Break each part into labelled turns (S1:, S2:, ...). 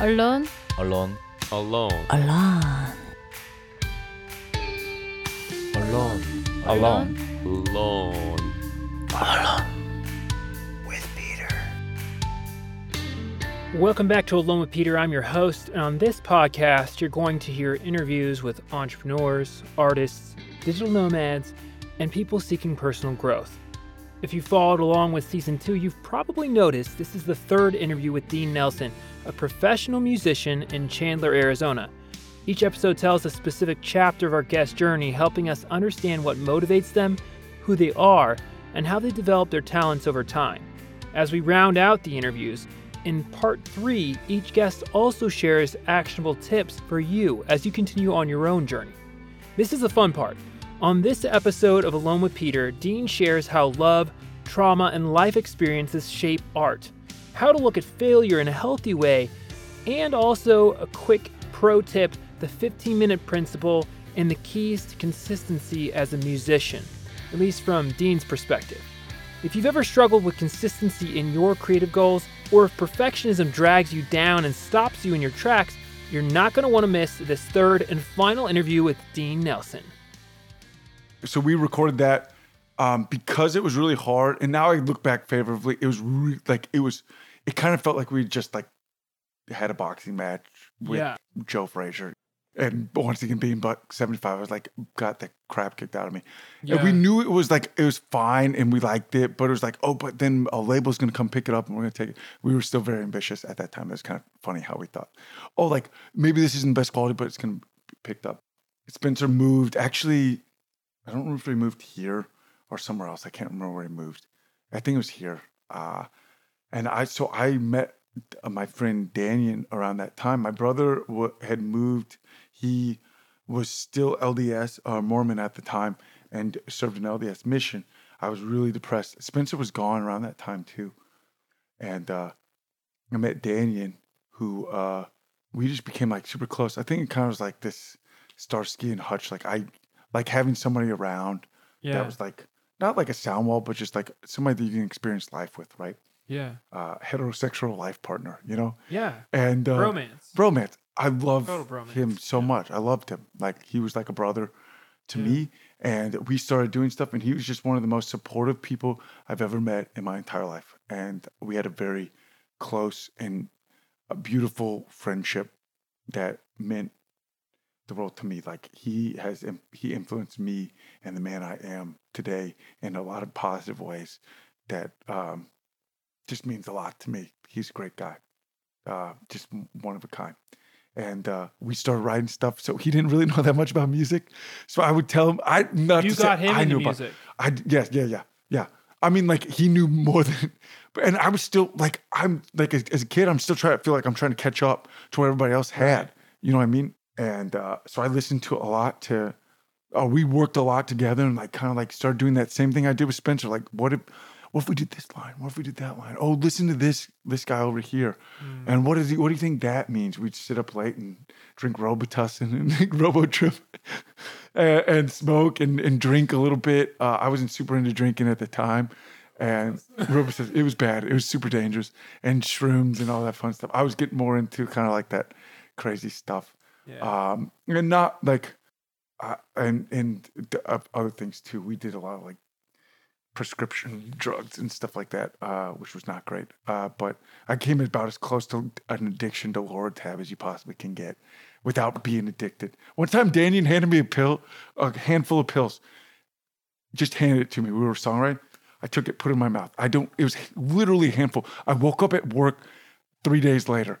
S1: Alone?
S2: alone,
S3: alone,
S1: Alone.
S2: alone,
S3: alone, alone. Alone with Peter.
S4: Welcome back to Alone with Peter. I'm your host, and on this podcast, you're going to hear interviews with entrepreneurs, artists, digital nomads, and people seeking personal growth. If you followed along with season two, you've probably noticed this is the third interview with Dean Nelson, a professional musician in Chandler, Arizona. Each episode tells a specific chapter of our guest journey, helping us understand what motivates them, who they are, and how they develop their talents over time. As we round out the interviews, in part three, each guest also shares actionable tips for you as you continue on your own journey. This is the fun part. On this episode of Alone with Peter, Dean shares how love, trauma, and life experiences shape art, how to look at failure in a healthy way, and also a quick pro tip the 15 minute principle and the keys to consistency as a musician, at least from Dean's perspective. If you've ever struggled with consistency in your creative goals, or if perfectionism drags you down and stops you in your tracks, you're not going to want to miss this third and final interview with Dean Nelson.
S5: so we recorded that um, because it was really hard. And now I look back favorably. It was re- like it was. It kind of felt like we just like had a boxing match with
S4: Yeah.
S5: Joe Frazier. And once again, being buck seventy five, I was like, got the crap kicked out of me. And we knew it was like it was fine, and we liked it, but it was like, oh, but then a label's gonna come pick it up, and we're gonna take it. We were still very ambitious at that time. It was kind of funny how we thought, oh, like maybe this isn't the best quality, but it's gonna be picked up. Spencer moved. Actually, I don't remember if he moved here or somewhere else. I can't remember where he moved. I think it was here. Uh, and I so I met uh, my friend Daniel around that time. My brother w- had moved. He was still LDS uh, Mormon at the time and served an LDS mission. I was really depressed. Spencer was gone around that time too, and uh, I met Daniel, who uh, we just became like super close. I think it kind of was like this Starsky and Hutch. Like I like having somebody around that was like not like a sound wall, but just like somebody that you can experience life with, right?
S4: Yeah,
S5: Uh, heterosexual life partner, you know,
S4: yeah,
S5: and uh,
S4: romance.
S5: bromance. I love him so much. I loved him. Like he was like a brother to
S4: Yeah.
S5: me, and we started doing stuff. And he was just one of the most supportive people I've ever met in my entire life. And we had a very close and a beautiful friendship that meant the world to me. Like he has, he influenced me and the man I am today in a lot of positive ways. That um, just means a lot to me. He's a great guy, uh, just one of a kind. And uh, we started writing stuff. So he didn't really know that much about music. So I would tell him, I not
S4: You
S5: to say
S4: got him
S5: I knew about-
S4: music.
S5: I yes, yeah, yeah, yeah. I mean, like he knew more than, but and I was still like I'm like as, as a kid, I'm still trying to feel like I'm trying to catch up to what everybody else had. You know what I mean? And uh, so I listened to a lot. To uh, we worked a lot together and like kind of like started doing that same thing I did with Spencer. Like, what if what if we did this line? What if we did that line? Oh, listen to this this guy over here. And what is he? What do you think that means? We'd sit up late and drink Robitussin and Robotrip and, and smoke and, and drink a little bit. Uh, I wasn't super into drinking at the time. And Robitussin, it was bad. It was super dangerous. And shrooms and all that fun stuff. I was getting more into kind of like that crazy stuff.
S4: Yeah.
S5: Um, and not like, uh, and and uh, other things too. We did a lot of like prescription drugs and stuff like that, uh, which was not great. Uh, but I came about as close to an addiction to Loratab as you possibly can get without being addicted. One time, Daniel handed me a pill, a handful of pills, just handed it to me. We were songwriting. I took it, put it in my mouth. I don't, it was literally a handful. I woke up at work three days later.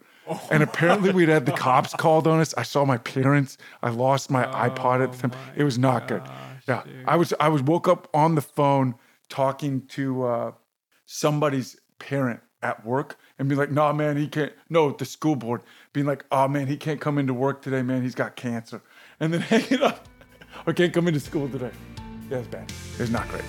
S5: And apparently we'd had the cops called on us. I saw my parents. I lost my iPod at the time. It was not good. Yeah. I was I was woke up on the phone talking to uh, somebody's parent at work and be like, "No, man, he can't." No, the school board being like, "Oh man, he can't come into work today, man. He's got cancer," and then hang it up. Or can't come into school today. Yeah, it's bad. It's not great.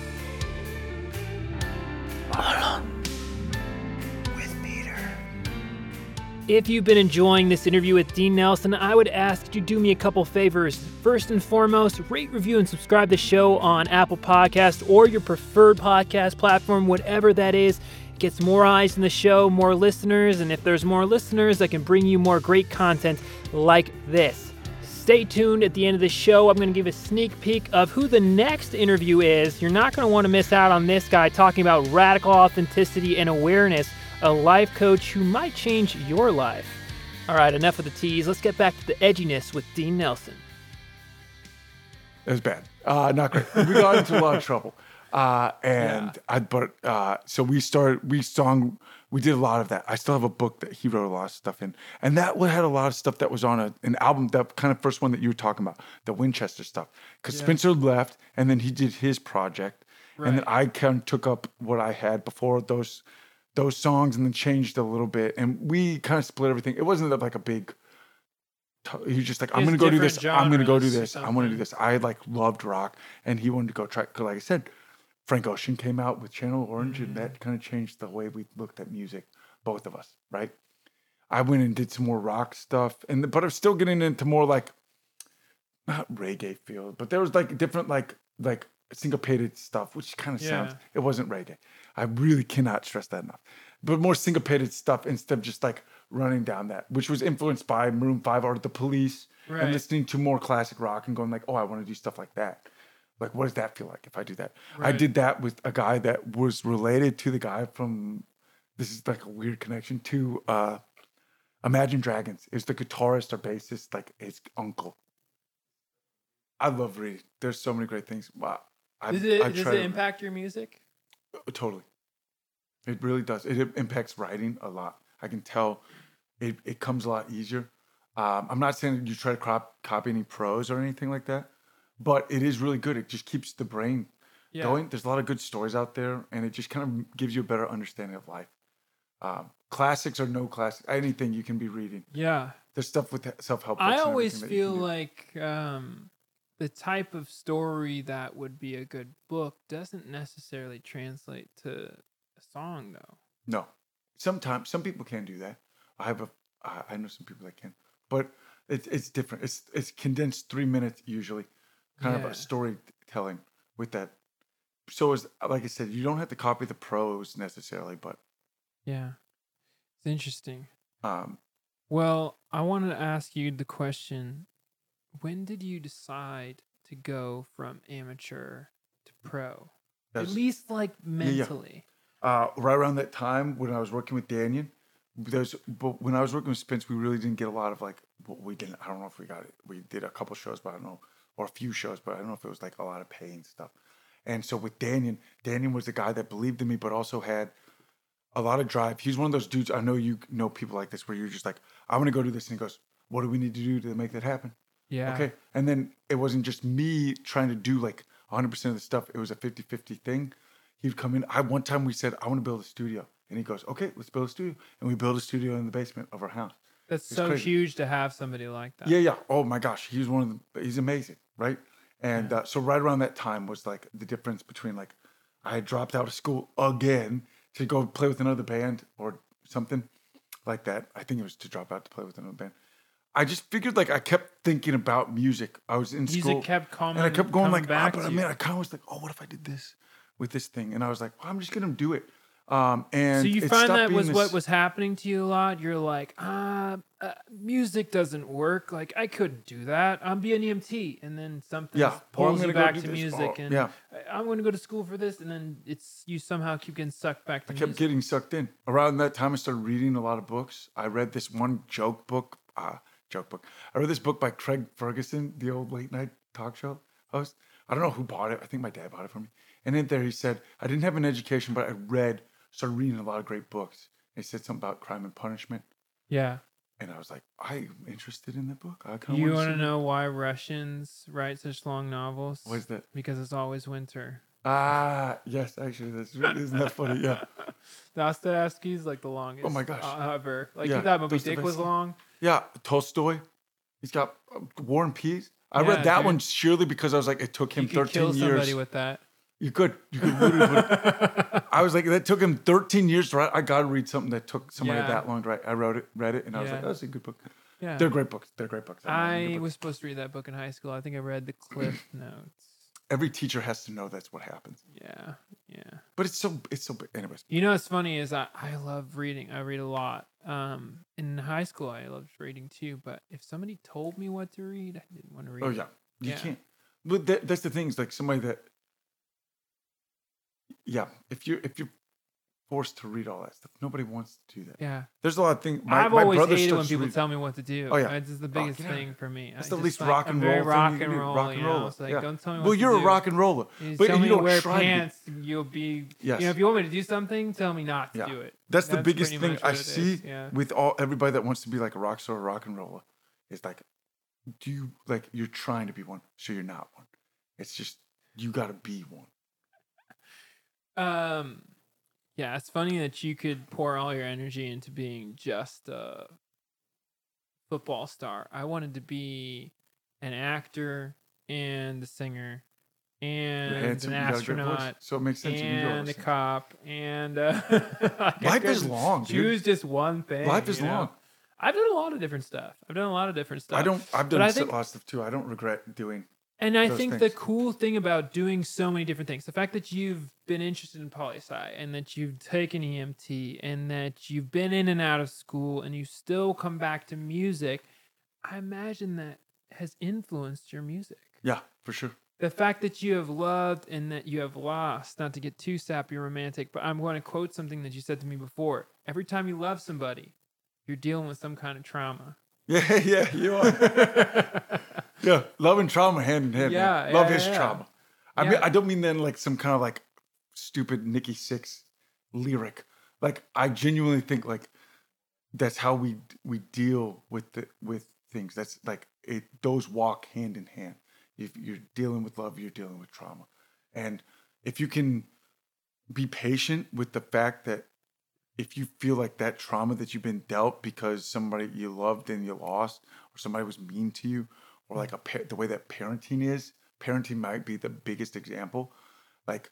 S4: If you've been enjoying this interview with Dean Nelson, I would ask you to do me a couple favors. First and foremost, rate, review, and subscribe the show on Apple Podcasts or your preferred podcast platform, whatever that is. It gets more eyes in the show, more listeners, and if there's more listeners, I can bring you more great content like this. Stay tuned at the end of the show. I'm going to give a sneak peek of who the next interview is. You're not going to want to miss out on this guy talking about radical authenticity and awareness, a life coach who might change your life. All right, enough of the tease. Let's get back to the edginess with Dean Nelson.
S5: It was bad. Uh, not great. We got into a lot of trouble. Uh, and yeah. I, but uh, so we started, we song, we did a lot of that. I still have a book that he wrote a lot of stuff in, and that had a lot of stuff that was on a, an album, that kind of first one that you were talking about, the Winchester stuff. Because yeah. Spencer left, and then he did his project, right. and then I kind of took up what I had before those those songs, and then changed a little bit, and we kind of split everything. It wasn't like a big He's just like, I'm gonna go do this. I'm gonna go do this. I want to do this. I like loved rock, and he wanted to go try. Cause like I said, Frank Ocean came out with Channel Orange, mm-hmm. and that kind of changed the way we looked at music, both of us, right? I went and did some more rock stuff, and but I'm still getting into more like not reggae feel, but there was like different like like syncopated stuff, which kind of yeah. sounds. It wasn't reggae. I really cannot stress that enough. But more syncopated stuff instead of just like running down that, which was influenced by Maroon 5 or The Police right. and listening to more classic rock and going like, oh, I want to do stuff like that. Like, what does that feel like if I do that? Right. I did that with a guy that was related to the guy from, this is like a weird connection to uh, Imagine Dragons. Is the guitarist or bassist like his uncle. I love reading. There's so many great things. Wow.
S4: I, does it, does it impact your music?
S5: Uh, totally. It really does. It impacts writing a lot. I can tell it, it comes a lot easier. Um, I'm not saying you try to crop, copy any prose or anything like that, but it is really good. It just keeps the brain yeah. going. There's a lot of good stories out there, and it just kind of gives you a better understanding of life. Um, classics or no classics, anything you can be reading.
S4: Yeah,
S5: there's stuff with self help.
S4: I always feel like um, the type of story that would be a good book doesn't necessarily translate to a song, though.
S5: No, sometimes some people can do that. I have a I know some people that can, but it's it's different. It's it's condensed three minutes usually, kind yeah. of a storytelling with that. So as like I said, you don't have to copy the prose necessarily, but
S4: yeah, it's interesting. Um, well, I wanted to ask you the question: When did you decide to go from amateur to pro? At least like mentally.
S5: Yeah, yeah. Uh, right around that time when I was working with Daniel, there's but when I was working with Spence, we really didn't get a lot of like what we didn't. I don't know if we got it. We did a couple shows, but I don't know, or a few shows, but I don't know if it was like a lot of pay and stuff. And so with Daniel, Daniel was the guy that believed in me, but also had a lot of drive. He's one of those dudes. I know you know people like this, where you're just like, I'm gonna go do this, and he goes, What do we need to do to make that happen?
S4: Yeah.
S5: Okay. And then it wasn't just me trying to do like 100 percent of the stuff. It was a 50-50 thing. He'd come in. I one time we said, I want to build a studio. And he goes, okay, let's build a studio. And we built a studio in the basement of our house.
S4: That's it's so crazy. huge to have somebody like that.
S5: Yeah, yeah. Oh my gosh, he's one of the. He's amazing, right? And yeah. uh, so right around that time was like the difference between like I had dropped out of school again to go play with another band or something like that. I think it was to drop out to play with another band. I just figured like I kept thinking about music. I was in music school,
S4: kept coming,
S5: and I kept going like, ah, but I mean, I kind of was like, oh, what if I did this with this thing? And I was like, well, I'm just gonna do it. Um, and
S4: so you find that was this... what was happening to you a lot. You're like, ah, uh, music doesn't work. Like I couldn't do that. I'm being EMT, and then something yeah. pulls you back to music, and yeah. I'm going to go to school for this, and then it's you somehow keep getting sucked back. to
S5: I kept
S4: music.
S5: getting sucked in. Around that time, I started reading a lot of books. I read this one joke book. Uh, joke book. I read this book by Craig Ferguson, the old late night talk show host. I don't know who bought it. I think my dad bought it for me. And in there, he said, "I didn't have an education, but I read." started reading a lot of great books. He said something about crime and punishment.
S4: Yeah.
S5: And I was like, I'm interested in that book. I
S4: kind of You want to know why Russians write such long novels?
S5: Why is that?
S4: Because it's always winter.
S5: Ah, yes, actually, that's isn't that funny? Yeah.
S4: Dostoevsky's like the longest.
S5: Oh my gosh.
S4: Ever. Like yeah, you thought Moby Dick was long.
S5: Yeah, Tolstoy. He's got uh, War and Peace. I yeah, read that dude. one surely because I was like, it took him
S4: you
S5: 13
S4: kill
S5: years.
S4: somebody with that.
S5: You could. You could. I was like, that took him 13 years to write. I got to read something that took somebody yeah. that long to write. I wrote it, read it, and I was like, oh, that's a good book. Yeah. They're great books. They're great books.
S4: I, I was supposed to read that book in high school. I think I read the Cliff Notes.
S5: every teacher has to know that's what happens.
S4: Yeah, yeah.
S5: But it's so it's so. Anyways,
S4: You know what's funny is I, I love reading. I read a lot. Um, in high school I loved reading too. But if somebody told me what to read, I didn't want to read.
S5: oh yeah, you
S4: Yeah.
S5: can't. But that, that's the thing. Is like somebody that, yeah. If you if you're forced to read all that stuff, nobody wants to do that.
S4: yeah.
S5: There's a lot of things. My,
S4: I've
S5: my
S4: always
S5: brother
S4: hated when people tell me what to do.
S5: Oh, yeah.
S4: it's the
S5: Oh,
S4: biggest thing for me.
S5: That's
S4: I
S5: the least
S4: like-
S5: rock and roll
S4: rock and roll.
S5: rock and roll,
S4: like
S5: yeah.
S4: don't tell me
S5: Well, you're
S4: do.
S5: a rock and roller.
S4: You
S5: but
S4: tell
S5: you
S4: me
S5: don't
S4: wear
S5: to
S4: pants. You'll be.
S5: Yes.
S4: You know, if you want me to do something, tell me not to
S5: Yeah.
S4: do it.
S5: That's the biggest thing I
S4: what it is,
S5: see
S4: yeah.
S5: with all everybody that wants to be like a rock star or rock and roller. Is like, do you like you're trying to be one, so you're not one. It's just you got to be one.
S4: Um, yeah, it's funny that you could pour all your energy into being just a football star. I wanted to be an actor and a singer and an
S5: you got a great voice,
S4: astronaut
S5: so it makes sense. you can do all
S4: and a cop and uh, like,
S5: Life is long, dude.
S4: Choose just one thing.
S5: Life is
S4: you know?
S5: long.
S4: I've done a lot of different stuff. I've done a lot of different stuff.
S5: I don't. I've done a lot of stuff too. I don't regret doing.
S4: And I think the cool thing about doing so many different things, the fact that you've been interested in poli sci and that you've taken EMT and that you've been in and out of school and you still come back to music, I imagine that has influenced your music.
S5: Yeah, for sure.
S4: The fact that you have loved and that you have lost, not to get too sappy or romantic, but I'm going to quote something that you said to me before. Every time you love somebody, you're dealing with some kind of trauma.
S5: Yeah, yeah, you are. yeah, love and trauma hand in hand.
S4: Yeah,
S5: man. love
S4: yeah,
S5: is
S4: yeah.
S5: trauma. I mean, I don't mean then like some kind of like stupid Nikki Sixx lyric. Like I genuinely think like that's how we we deal with the with things. That's like it. Those walk hand in hand. If you're dealing with love, you're dealing with trauma, and if you can be patient with the fact that if you feel like that trauma that you've been dealt because somebody you loved and you lost, or somebody was mean to you, or like a the way that parenting is, parenting might be the biggest example, like,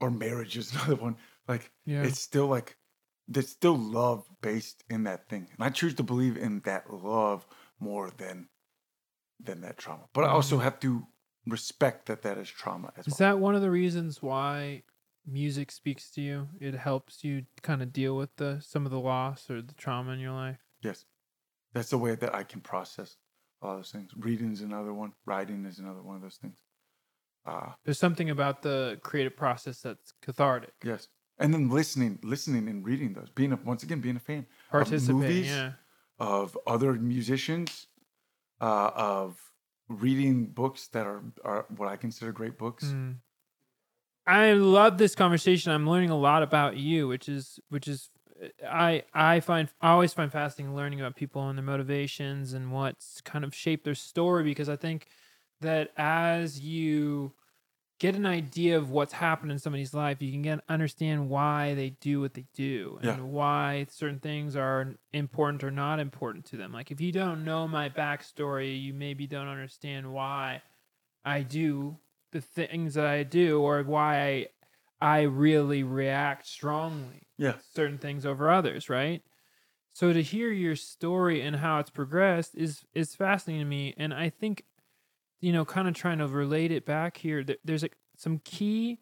S5: or marriage is another one. Like,
S4: Yeah.
S5: it's still like there's still love based in that thing, and I choose to believe in that love more than than that trauma. But I also have to respect that that is trauma as
S4: Mm-hmm. Is
S5: well.
S4: that one of the reasons why music speaks to you? It helps you kind of deal with the some of the loss or the trauma in your life.
S5: Yes. That's the way that I can process a lot of those things. Reading is another one. Writing is another one of those things. Uh,
S4: There's something about the creative process that's cathartic.
S5: yes. And then listening, listening and reading those. Being a, once again, being a fan
S4: Participate,
S5: movies,
S4: yeah.
S5: of other musicians, uh, of reading books that are, are what I consider great books.
S4: Mm. I love this conversation. I'm learning a lot about you, which is which is I I find I always find fascinating learning about people and their motivations and what's kind of shaped their story because I think that as you get an idea of what's happened in somebody's life, you can get understand why they do what they do and
S5: Yeah.
S4: why certain things are important or not important to them. Like if you don't know my backstory, you maybe don't understand why I do the things that I do or why I really react strongly
S5: Yeah.
S4: to certain things over others, right? So to hear your story and how it's progressed is is fascinating to me and I think you know kind of trying to relate it back here there's like some key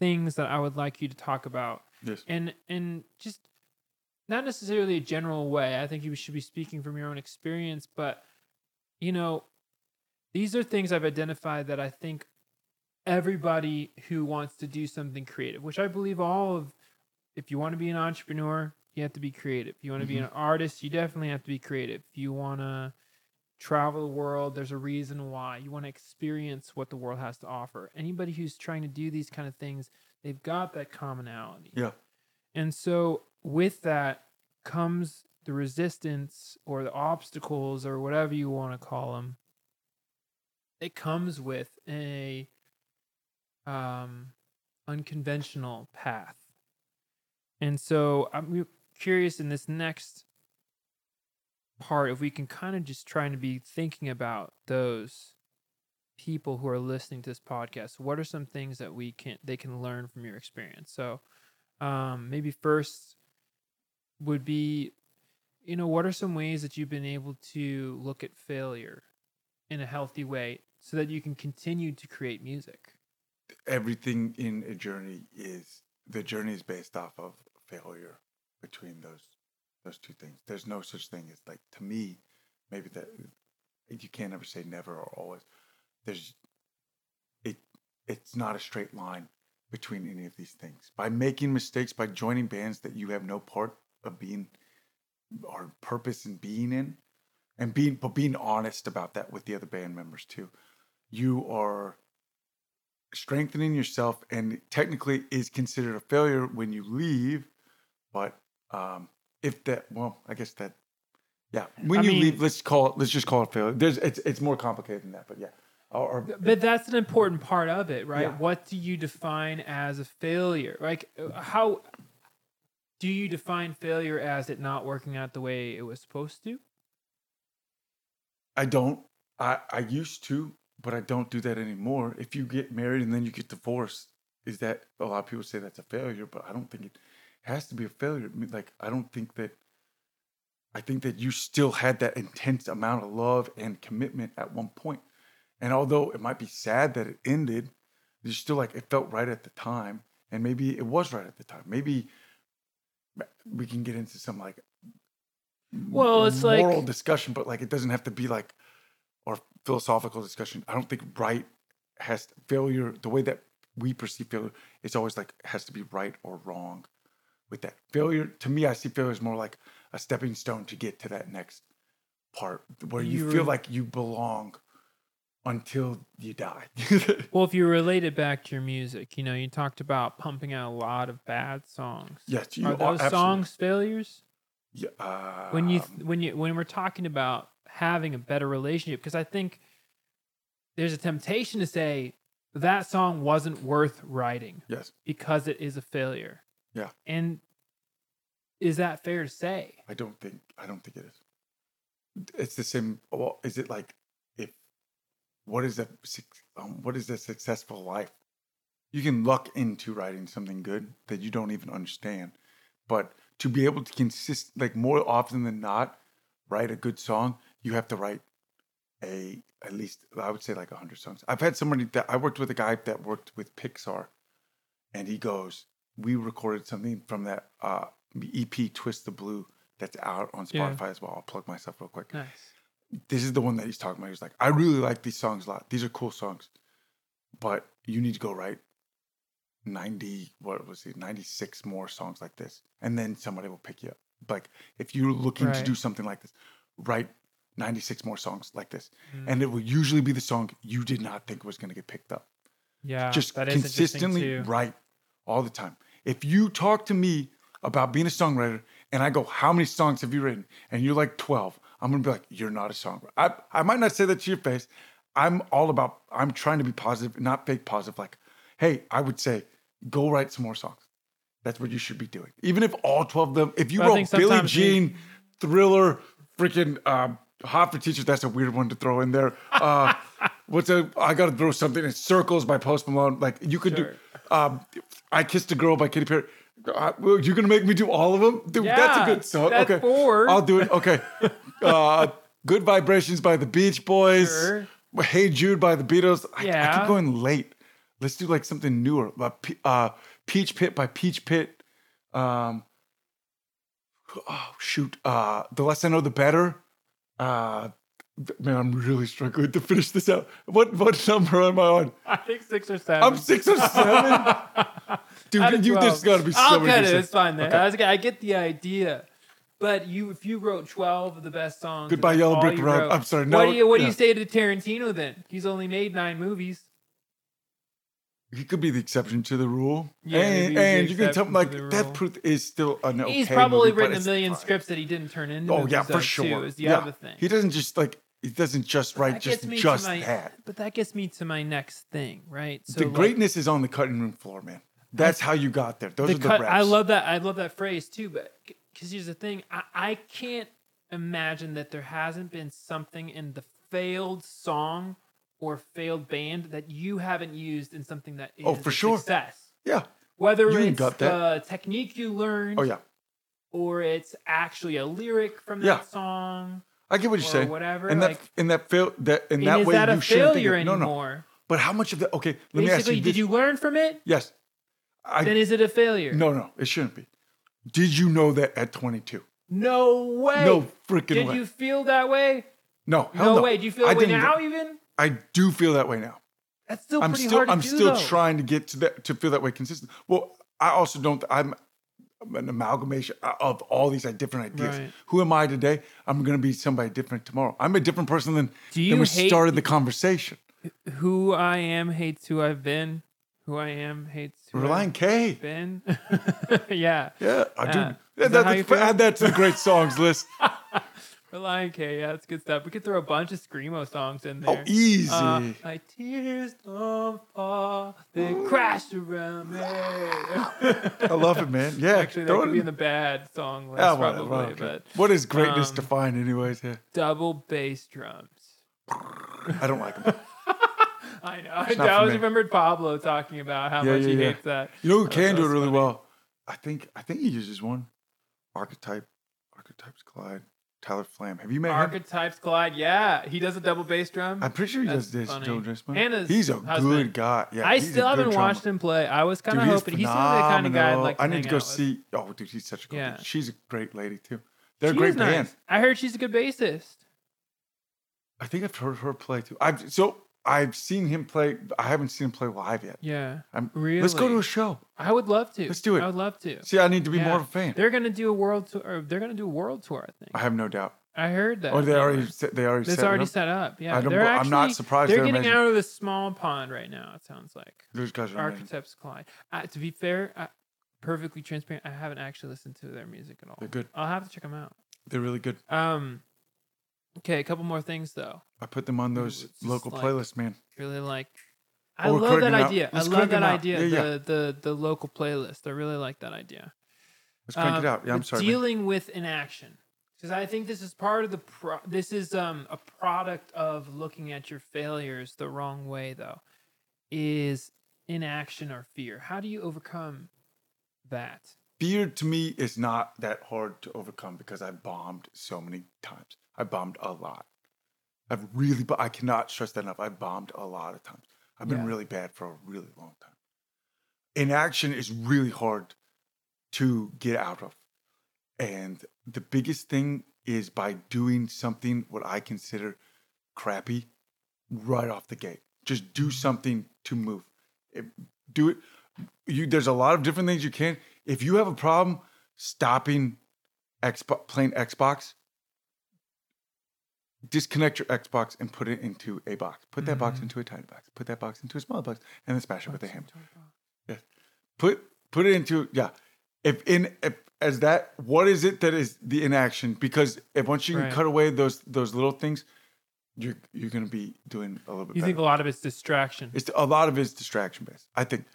S4: things that I would like you to talk about
S5: Yes.
S4: and and just not necessarily a general way. I think you should be speaking from your own experience, but you know, these are things I've identified that I think everybody who wants to do something creative, which I believe all of if you want to be an entrepreneur, you have to be creative. If you want to be mm-hmm. an artist, you definitely have to be creative. If you want to travel the world, there's a reason why. You want to experience what the world has to offer. Anybody who's trying to do these kind of things, they've got that commonality.
S5: Yeah.
S4: And so with that comes the resistance or the obstacles or whatever you want to call them. It comes with a um, unconventional path. And so I'm curious in this next part if we can kind of just trying to be thinking about those people who are listening to this podcast. What are some things that we can they can learn from your experience? So um, maybe first would be you know what are some ways that you've been able to look at failure in a healthy way so that you can continue to create music?
S5: Everything in a journey is the journey is based off of failure between those those two things. There's no such thing as like to me, maybe that you can't ever say never or always. There's it it's not a straight line between any of these things. By making mistakes, by joining bands that you have no part of being or purpose in being in, and being but being honest about that with the other band members too. You are strengthening yourself and technically is considered a failure when you leave, but um if that well, I guess that yeah, when
S4: I
S5: you
S4: mean-
S5: leave, let's call it let's just call it failure. There's it's it's more complicated than that, but yeah. Or,
S4: But that's an important part of it, right?
S5: Yeah.
S4: What do you define as a failure? Like, how do you define failure as it not working out the way it was supposed to?
S5: I don't. I I used to, but I don't do that anymore. If you get married and then you get divorced, is that a lot of people say that's a failure? But I don't think it has to be a failure. I mean, like I don't think that. I think that you still had that intense amount of love and commitment at one point, and although it might be sad that it ended, you're still like it felt right at the time, and maybe it was right at the time. Maybe we can get into some like
S4: Well, it's like-
S5: moral discussion, but like it doesn't have to be like or philosophical discussion. I don't think right has failure the way that we perceive failure. It's always like has to be right or wrong. With that failure, to me, I see failure as more like a stepping stone to get to that next part where you
S4: You
S5: feel like you belong until you die.
S4: Well, if you relate it back to your music, you know, you talked about pumping out a lot of bad songs.
S5: yes, you
S4: Are those
S5: absolutely-
S4: songs failures?
S5: Yeah, uh,
S4: When you when you when we're talking about having a better relationship, because I think there's a temptation to say that song wasn't worth writing
S5: yes,
S4: because it is a failure.
S5: Yeah.
S4: And is that fair to say?
S5: I don't think I don't think it is. It's the same. Well, is it like if what is a um, what is a successful life? You can luck into writing something good that you don't even understand, but to be able to consist like more often than not write a good song, you have to write a at least I would say like a hundred songs. I've had somebody that I worked with a guy that worked with Pixar, and he goes, "We recorded something from that uh, EP Twist the Blue that's out on
S4: Yeah.
S5: Spotify as well. I'll plug myself real quick.
S4: Nice.
S5: This is the one that he's talking about. He's like, I really like these songs a lot. These are cool songs, but you need to go write ninety what was it, ninety six more songs like this, and then somebody will pick you up. Like if you're looking to do something like this, write ninety six more songs like this,
S4: Mm.
S5: and it will usually be the song you did not think was going to get picked up
S4: Yeah.
S5: just consistently write all the time. If you talk to me about being a songwriter and I go, How many songs have you written? And you're like 12, I'm gonna be like, You're not a songwriter. I, I might not say that to your face. I'm all about, I'm trying to be positive, not fake positive. Like, hey, I would say, go write some more songs. That's what you should be doing. Even if all 12 of them, if you
S4: But
S5: wrote Billie
S4: sometimes you-
S5: Jean, Thriller, freaking um, Hot for Teachers, that's a weird one to throw in there. Uh, what's a, I gotta throw something in Circles by Post Malone. Like, you could
S4: Sure.
S5: do, um, I Kissed a Girl by Katy Perry. Uh, you're gonna make me do all of them, dude. that's a good song.
S4: that's
S5: okay,
S4: four.
S5: I'll do it. Okay, uh, Good Vibrations by the Beach Boys.
S4: Sure.
S5: Hey Jude by the Beatles. I, I keep going late. Let's do like something newer. Uh, uh, Peach Pit by Peach Pit. Um, oh shoot. Uh, the less I know, the better. Uh, man, I'm really struggling to finish this out. What what number am I on?
S4: I think six or seven.
S5: I'm six or seven. Dude, you,
S4: 12.
S5: there's got to be so
S4: I'll cut it. It's fine then.
S5: Okay.
S4: I, was- I get the idea. But you, if you wrote twelve of the best songs,
S5: Goodbye, Yellow Brick Road. I'm sorry,
S4: What
S5: no,
S4: do you What do you say to Tarantino then? He's only made nine movies.
S5: He could be the exception to the rule.
S4: Yeah,
S5: and and you can tell
S4: exception
S5: like Death. Proof is still an okay
S4: He's probably
S5: movie,
S4: written a million
S5: fine.
S4: scripts that he didn't turn into.
S5: Oh yeah, for sure.
S4: Too, is the
S5: yeah.
S4: other thing.
S5: He doesn't just like he doesn't just write
S4: That
S5: just
S4: gets me to
S5: just
S4: my-
S5: that.
S4: But that gets me to my next thing, right? So
S5: the
S4: like,
S5: greatness is on the cutting room floor, man. That's how you got there. Those
S4: the
S5: are the
S4: cut,
S5: reps.
S4: I love that. I love that phrase too. But because here's the thing, I, I can't imagine that there hasn't been something in the failed song or failed band that you haven't used in something that oh, is
S5: Oh, for
S4: a
S5: sure.
S4: success.
S5: Yeah.
S4: Whether
S5: You
S4: it's
S5: got that.
S4: the technique you learned,
S5: Oh yeah.
S4: or it's actually a lyric from that
S5: Yeah.
S4: song.
S5: I get what you're saying.
S4: whatever.
S5: And
S4: like,
S5: that in that fail that in that way
S4: that
S5: you shouldn't think of, no no. But how much of that? Okay, let me ask
S4: Basically,
S5: you.
S4: did
S5: this.
S4: you learn from it?
S5: Yes. I
S4: then is it a failure?
S5: no no it shouldn't be. Did you know that at 22?
S4: No way.
S5: No freaking
S4: Did
S5: way.
S4: you feel that way?
S5: no, hell
S4: No,
S5: no.
S4: way. Do you feel
S5: I
S4: that way now? Even
S5: I do feel that way now.
S4: that's still
S5: I'm
S4: pretty
S5: still
S4: hard to
S5: I'm
S4: do,
S5: still
S4: though.
S5: trying to get to that to feel that way consistent. Well, I also don't I'm an amalgamation of all these different ideas.
S4: Right.
S5: Who am I today? I'm going to be somebody different tomorrow. I'm a different person than, than we started the conversation.
S4: Who I am hates who I've been. Who I am hates who
S5: Relient K.
S4: I've been. yeah.
S5: Yeah, I do. Yeah,
S4: that
S5: that-
S4: how you
S5: let's
S4: feel?
S5: add that to the great songs list.
S4: Relient K. Yeah, that's good stuff. We could throw a bunch of screamo songs in there.
S5: Oh,
S4: there.
S5: easy.
S4: Uh, my tears don't fall, they crash around me.
S5: I love it, man. Yeah,
S4: Actually, that could be
S5: in-
S4: the bad song list,
S5: Ah, whatever,
S4: probably.
S5: okay.
S4: But
S5: what is greatness
S4: um,
S5: defined, anyways? Yeah,
S4: double bass drums.
S5: I don't like them.
S4: I know. I always
S5: me.
S4: remembered Pablo talking about how
S5: Yeah,
S4: much
S5: yeah,
S4: he
S5: yeah.
S4: hates that.
S5: You know who can do it really
S4: funny.
S5: well? I think I think he uses one. Archetype, Archetypes Collide. Tyler Flam. Have you met him?
S4: Archetypes collide. Yeah, he does a double bass drum.
S5: I'm pretty sure he
S4: That's
S5: does this.
S4: funny.
S5: Joe Dressman.
S4: Hannah's
S5: He's a
S4: husband.
S5: good guy. Yeah,
S4: I
S5: he's a
S4: still haven't
S5: drummer.
S4: watched him play. I was kind of
S5: he's
S4: hoping. He seems like the kind of guy I'd
S5: phenomenal.
S4: like to
S5: I need
S4: hang
S5: to go
S4: out with.
S5: see. Oh, dude, he's such a cool.
S4: Yeah.
S5: dude. She's a great lady too. They're
S4: She
S5: a great
S4: is nice.
S5: band.
S4: I heard she's a good bassist.
S5: I think I've heard her play too. I've so I've seen him play. I haven't seen him play live yet.
S4: Yeah,
S5: I'm,
S4: really.
S5: Let's go to a show.
S4: I would love to.
S5: Let's do it.
S4: I would love to.
S5: See, I need to be
S4: Yeah.
S5: more of a fan.
S4: They're gonna do a world tour. They're gonna do a world tour. I think.
S5: I have no doubt.
S4: I heard that.
S5: Or they already set, they already
S4: It's
S5: set
S4: already
S5: up.
S4: set up. Yeah,
S5: I don't-
S4: they're
S5: I'm
S4: actually,
S5: not surprised
S4: They're,
S5: they're
S4: getting
S5: amazing.
S4: out of the small pond right now. It sounds like
S5: Those guys are amazing.
S4: Archetypes collide. Uh, to be fair, uh, perfectly transparent, I haven't actually listened to their music at all.
S5: They're good.
S4: I'll have to check them out.
S5: They're really good.
S4: Um, okay, a couple more things though.
S5: I put them on those
S4: it's
S5: local
S4: like-
S5: playlists, man.
S4: Really like. I
S5: Oh,
S4: love that
S5: cranking out-
S4: idea. I love
S5: crank
S4: that
S5: out.
S4: idea.
S5: Yeah, yeah.
S4: The the the local playlist. I really like that idea.
S5: Let's crank
S4: Um,
S5: it out. Yeah, I'm
S4: but
S5: sorry. man.
S4: Dealing with inaction, because I think this is part of the. Pro- this is um a product of looking at your failures the wrong way, though. Is inaction or fear? How do you overcome that?
S5: Fear to me is not that hard to overcome because I bombed so many times. I bombed a lot. I've really, but I cannot stress that enough. I bombed a lot of times. I've been
S4: Yeah.
S5: really bad for a really long time. Inaction is really hard to get out of. And the biggest thing is by doing something what I consider crappy right off the gate. Just do mm-hmm. something to move. If- do it. You there's a lot of different things you can. If you have a problem stopping Xbox playing Xbox, disconnect your Xbox and put it into a box. Put that box
S4: Mhm.
S5: into a tiny box. Put that box into a small box, and then smash it with a hammer. Put put it into yeah. If in if, as that, what is it that is the inaction? Because if once you can cut away those those little things, you're you're gonna be doing a little bit.
S4: You
S5: better.
S4: think a lot of it's distraction?
S5: It's a lot of it's distraction based. I think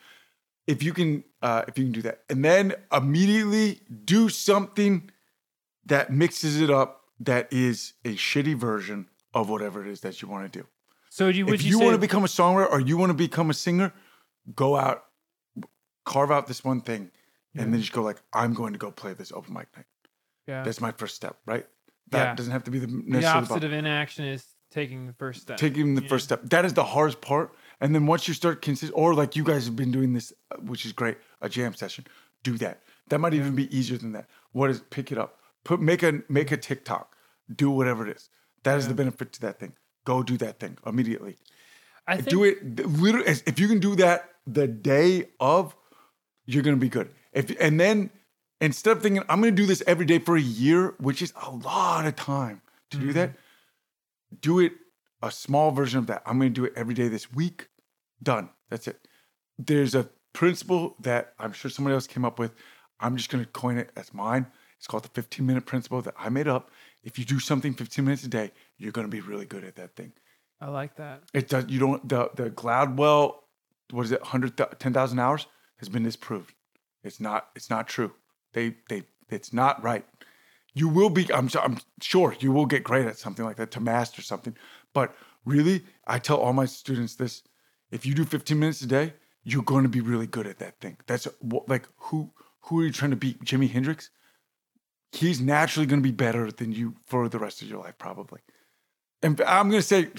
S5: if you can uh, if you can do that, and then immediately do something that mixes it up, that is a shitty version of whatever it is that you want to do.
S4: So you would
S5: if
S4: you,
S5: you,
S4: say,
S5: want to become a songwriter or you want to become a singer, go out, carve out this one thing, and then just go like, I'm going to go play this open mic night.
S4: yeah.
S5: That's my first step, right? That
S4: Yeah.
S5: doesn't have to be the
S4: necessary.
S5: the
S4: opposite of inaction is taking the first step.
S5: taking the
S4: Yeah.
S5: first step. That is the hardest part. And then once you start consist, or like you guys have been doing this, uh, which is great, a jam session. Do that. That might even be easier than that. What is? Pick it up. Put make a make a TikTok. Do whatever it is. That is the benefit to that thing. Go do that thing immediately.
S4: I think
S5: do it literally. If you can do that the day of, you're gonna be good. If and then instead of thinking I'm gonna do this every day for a year, which is a lot of time to do that, do it a small version of that. I'm going to do it every day this week. Done. That's it. There's a principle that I'm sure somebody else came up with. I'm just going to coin it as mine. It's called the 15 minute principle that I made up. If you do something 15 minutes a day, you're going to be really good at that thing.
S4: I like that.
S5: It does. You don't. The the Gladwell, what is it? 100, 10,000 hours has been disproved. It's not. It's not true. They they. It's not right. You will be. I'm. I'm sure you will get great at something like that to master something. But really, I tell all my students this: if you do 15 minutes a day, you're going to be really good at that thing. That's like who who are you trying to beat? Jimi Hendrix. he's naturally going to be better than you for the rest of your life, probably. And I'm going to say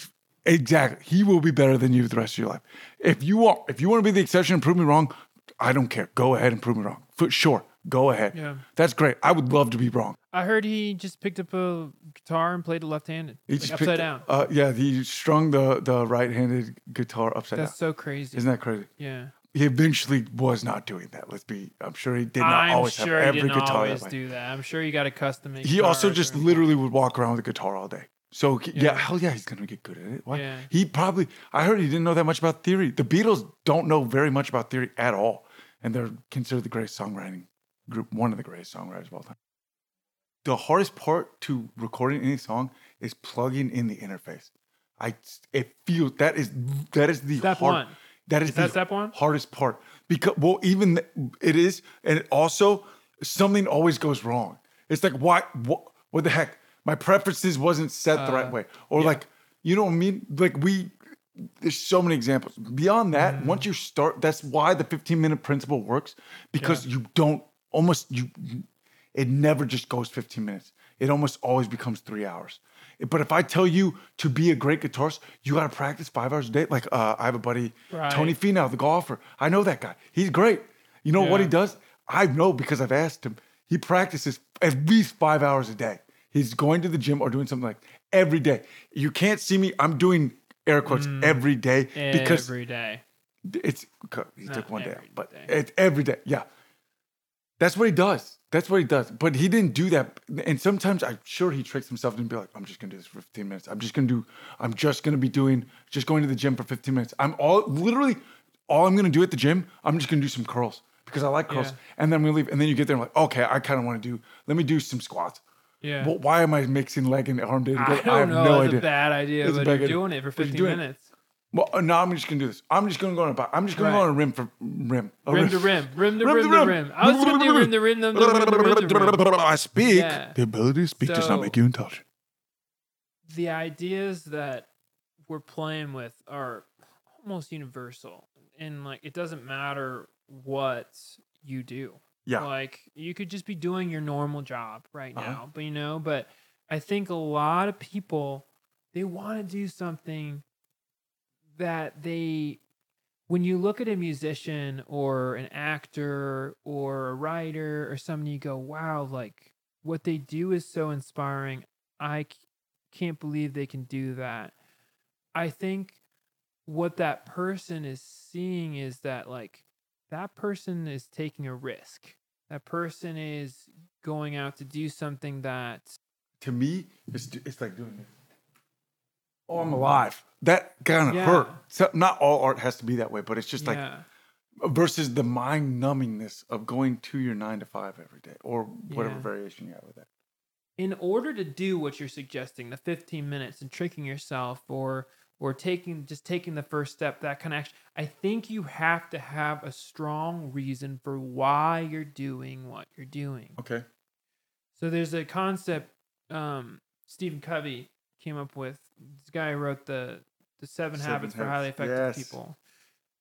S5: exactly, he will be better than you the rest of your life. If you want, if you want to be the exception and prove me wrong, I don't care. Go ahead and prove me wrong. For sure, go ahead.
S4: Yeah.
S5: That's great. I would love to be wrong.
S4: I heard he just picked up a guitar and played it left-handed,
S5: He
S4: like upside
S5: picked-
S4: down.
S5: Uh, yeah, he strung the the right-handed guitar upside
S4: That's
S5: down.
S4: That's so crazy.
S5: Isn't that crazy?
S4: yeah.
S5: He eventually was not doing that. Let's be. I'm sure he did not
S4: I'm
S5: always
S4: sure
S5: have
S4: he
S5: every
S4: didn't
S5: guitar
S4: always
S5: that
S4: do that. I'm sure he got a custom.
S5: He also just literally would walk around with a guitar all day. So he- yeah.
S4: Yeah.
S5: hell yeah, he's gonna get good at it. Why?
S4: Yeah.
S5: He probably. I heard he didn't know that much about theory. The Beatles don't know very much about theory at all, and they're considered the greatest songwriting group, one of the greatest songwriters of all time. The hardest part to recording any song is plugging in the interface. I it feels that is that is the
S4: Step
S5: hard,
S4: one.
S5: That is,
S4: Is that
S5: the
S4: step one?
S5: hardest part because well even it is and it also something always goes wrong it's like why what, what the heck my preferences wasn't set the right
S4: Uh,
S5: way or
S4: yeah.
S5: like you know what i mean like we there's so many examples beyond that
S4: Mm.
S5: once you start that's why the 15 minute principle works because you don't almost you it never just goes 15 minutes. It almost always becomes three hours. But if i tell you to be a great guitarist you got to practice five hours a day. Like uh, i have a buddy
S4: Right.
S5: tony Finau, the golfer. I know that guy. He's great. You know what he does? I know because i've asked him. He practices at least five hours a day. He's going to the gym or doing something like every day. You can't see me. I'm doing air quotes every day because
S4: Mm. every day.
S5: it's he
S4: Not
S5: took one day, but
S4: day.
S5: it's every day. Yeah, that's what he does. That's what he does. But he didn't do that. And sometimes I'm sure he tricks himself and be like, "I'm just gonna do this for 15 minutes. I'm just gonna do. I'm just gonna be doing. Just going to the gym for 15 minutes. I'm all literally all I'm gonna do at the gym. I'm just gonna do some curls because I like curls.
S4: Yeah.
S5: And then we leave. And then you get there and like, okay, I kind of want to do. Let me do some squats.
S4: Yeah.
S5: Well, why am I mixing leg and arm day
S4: I don't
S5: have
S4: know.
S5: no
S4: it's
S5: idea.
S4: a bad idea,
S5: It's
S4: but you're doing it for 15
S5: minutes. it. Well, uh, no, I'm just gonna do this. I'm just gonna go on a. I'm just gonna go
S4: Right.
S5: on a rim for rim. A
S4: Rim to rim, rim to rim to rim. I was gonna do rim to rim, rim to rim, rim to rim.
S5: I speak.
S4: Yeah.
S5: The ability to speak does not
S4: So-
S5: make you intelligent.
S4: the ideas that we're playing with are almost universal and like it doesn't matter what you do
S5: Yeah.
S4: like you could just be doing your normal job right
S5: Uh-huh.
S4: now but you know but i think a lot of people they want to do something that they when you look at a musician or an actor or a writer or someone you go wow like what they do is so inspiring i can't believe they can do that i think what that person is seeing is that like that person is taking a risk that person is going out to do something that
S5: To me, it's it's like doing this. Oh, I'm alive. That kind of
S4: Yeah.
S5: hurt. So, not all art has to be that way, but it's just like versus the mind numbingness of going to your nine to five every day or whatever
S4: Yeah.
S5: variation you have with that.
S4: in order to do what you're suggesting the 15 minutes and tricking yourself or or taking just taking the first step that kind of action i think you have to have a strong reason for why you're doing what you're doing
S5: Okay.
S4: so there's a concept um stephen covey came up with this guy wrote the the seven,
S5: Seven
S4: habits for highly effective
S5: yes.
S4: people.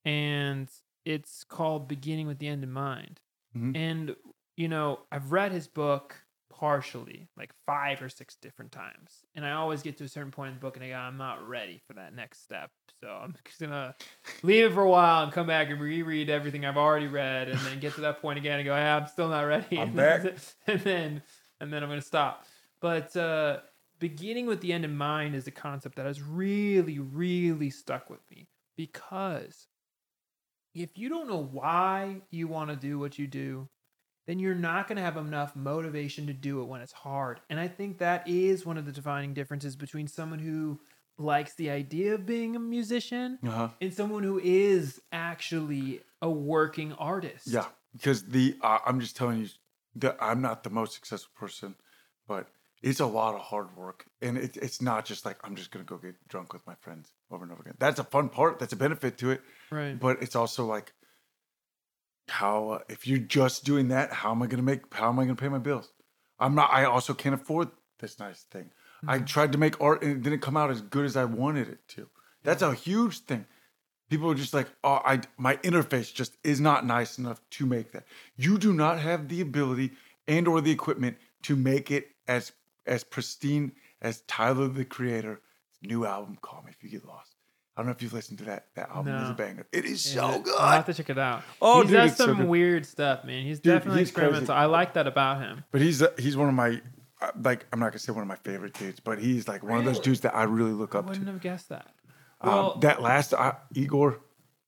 S4: And it's called beginning with the end in mind.
S5: Mhm.
S4: and you know i've read his book partially like five or six different times. And i always get to a certain point in the book and i go i'm not ready for that next step. So i'm just gonna leave it for a while and come back and reread everything i've already read and then get to that point again and go yeah i'm still not ready.
S5: I'm
S4: and then,
S5: back.
S4: and then and then i'm gonna stop. But uh beginning with the end in mind is a concept that has really really stuck with me because if you don't know why you want to do what you do then you're not going to have enough motivation to do it when it's hard. And I think that is one of the defining differences between someone who likes the idea of being a musician
S5: Uh-huh.
S4: and someone who is actually a working artist.
S5: Yeah, because the uh, I'm just telling you that I'm not the most successful person, but it's a lot of hard work, and it, it's not just like I'm just gonna go get drunk with my friends over and over again. That's a fun part. That's a benefit to it,
S4: Right.
S5: but it's also like how uh, if you're just doing that, how am I gonna make? How am I gonna pay my bills? I'm not. I also can't afford this nice thing. I tried to make art and it didn't come out as good as I wanted it to. That's a huge thing. People are just like, oh, I my interface just is not nice enough to make that. You do not have the ability and or the equipment to make it as as pristine as Tyler the Creator new album Call Me If You Get Lost. I don't know if you've listened to that. That album is a banger. It is
S4: Is
S5: so
S4: it?
S5: good.
S4: I'll have to check it out.
S5: Oh,
S4: he does
S5: it's so
S4: some weird stuff, man. He's
S5: Dude,
S4: definitely
S5: he's crazy.
S4: experimental. I like that about him.
S5: But he's uh, he's one of my uh, like I'm not gonna say one of my favorite dudes, but he's like one of those dudes that I really look up to.
S4: I wouldn't
S5: to.
S4: have guessed that.
S5: Um,
S4: Well,
S5: that last uh, Igor,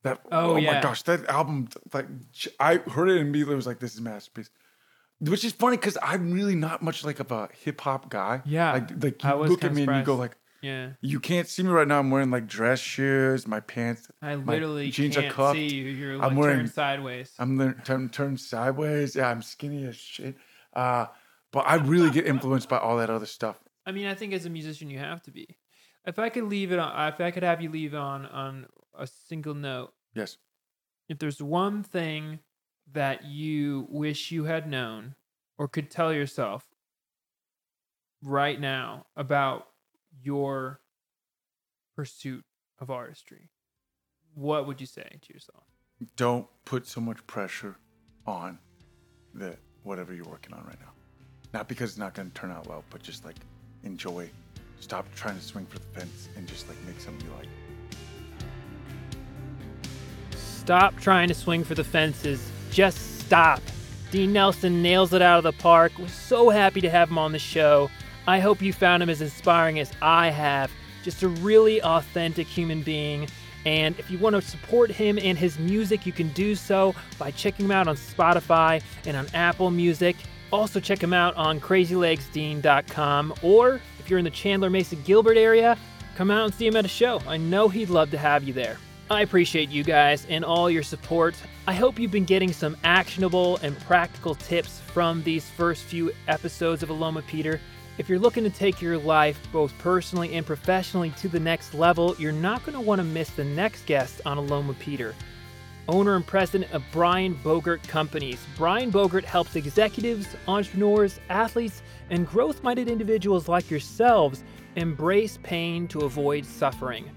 S5: that
S4: Oh,
S5: oh,
S4: yeah.
S5: my gosh, that album like I heard it and immediately was like, this is a masterpiece. Which is funny because I'm really not much like of a hip hop guy.
S4: Yeah,
S5: like like you look at me and you go like,
S4: yeah,
S5: you can't see me right now. I'm wearing like dress shoes, my pants.
S4: I
S5: my
S4: literally
S5: jeans are
S4: can't
S5: cuffed.
S4: see you. You're
S5: I'm
S4: like
S5: wearing-
S4: turned sideways.
S5: I'm turn turned sideways. Yeah, I'm skinny as shit. Uh, but I really get influenced by all that other stuff.
S4: I mean, I think as a musician, you have to be. If I could leave it on, if I could have you leave on on a single note,
S5: Yes.
S4: if there's one thing that you wish you had known or could tell yourself right now about your pursuit of artistry, what would you say to yourself?
S5: don't put so much pressure on the whatever you're working on right now. Not because it's not going to turn out well, but just like enjoy. Stop trying to swing for the fence and just like make something you like.
S4: Stop trying to swing for the fences. Just stop. Dean Nelson nails it out of the park. We're so happy to have him on the show. I hope you found him as inspiring as I have. Just a really authentic human being. And if you want to support him and his music, you can do so by checking him out on Spotify and on Apple Music. Also, check him out on crazylegsdean.com. Or if you're in the Chandler Mesa Gilbert area, come out and see him at a show. I know he'd love to have you there. I appreciate you guys and all your support. I hope you've been getting some actionable and practical tips from these first few episodes of Alone with Peter. If you're looking to take your life, both personally and professionally, to the next level, you're not going to want to miss the next guest on Alone with Peter owner and president of Brian Bogert Companies. Brian Bogert helps executives, entrepreneurs, athletes, and growth minded individuals like yourselves embrace pain to avoid suffering.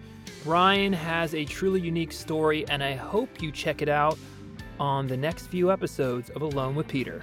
S4: Brian has a truly unique story, and I hope you check it out on the next few episodes of Alone with Peter.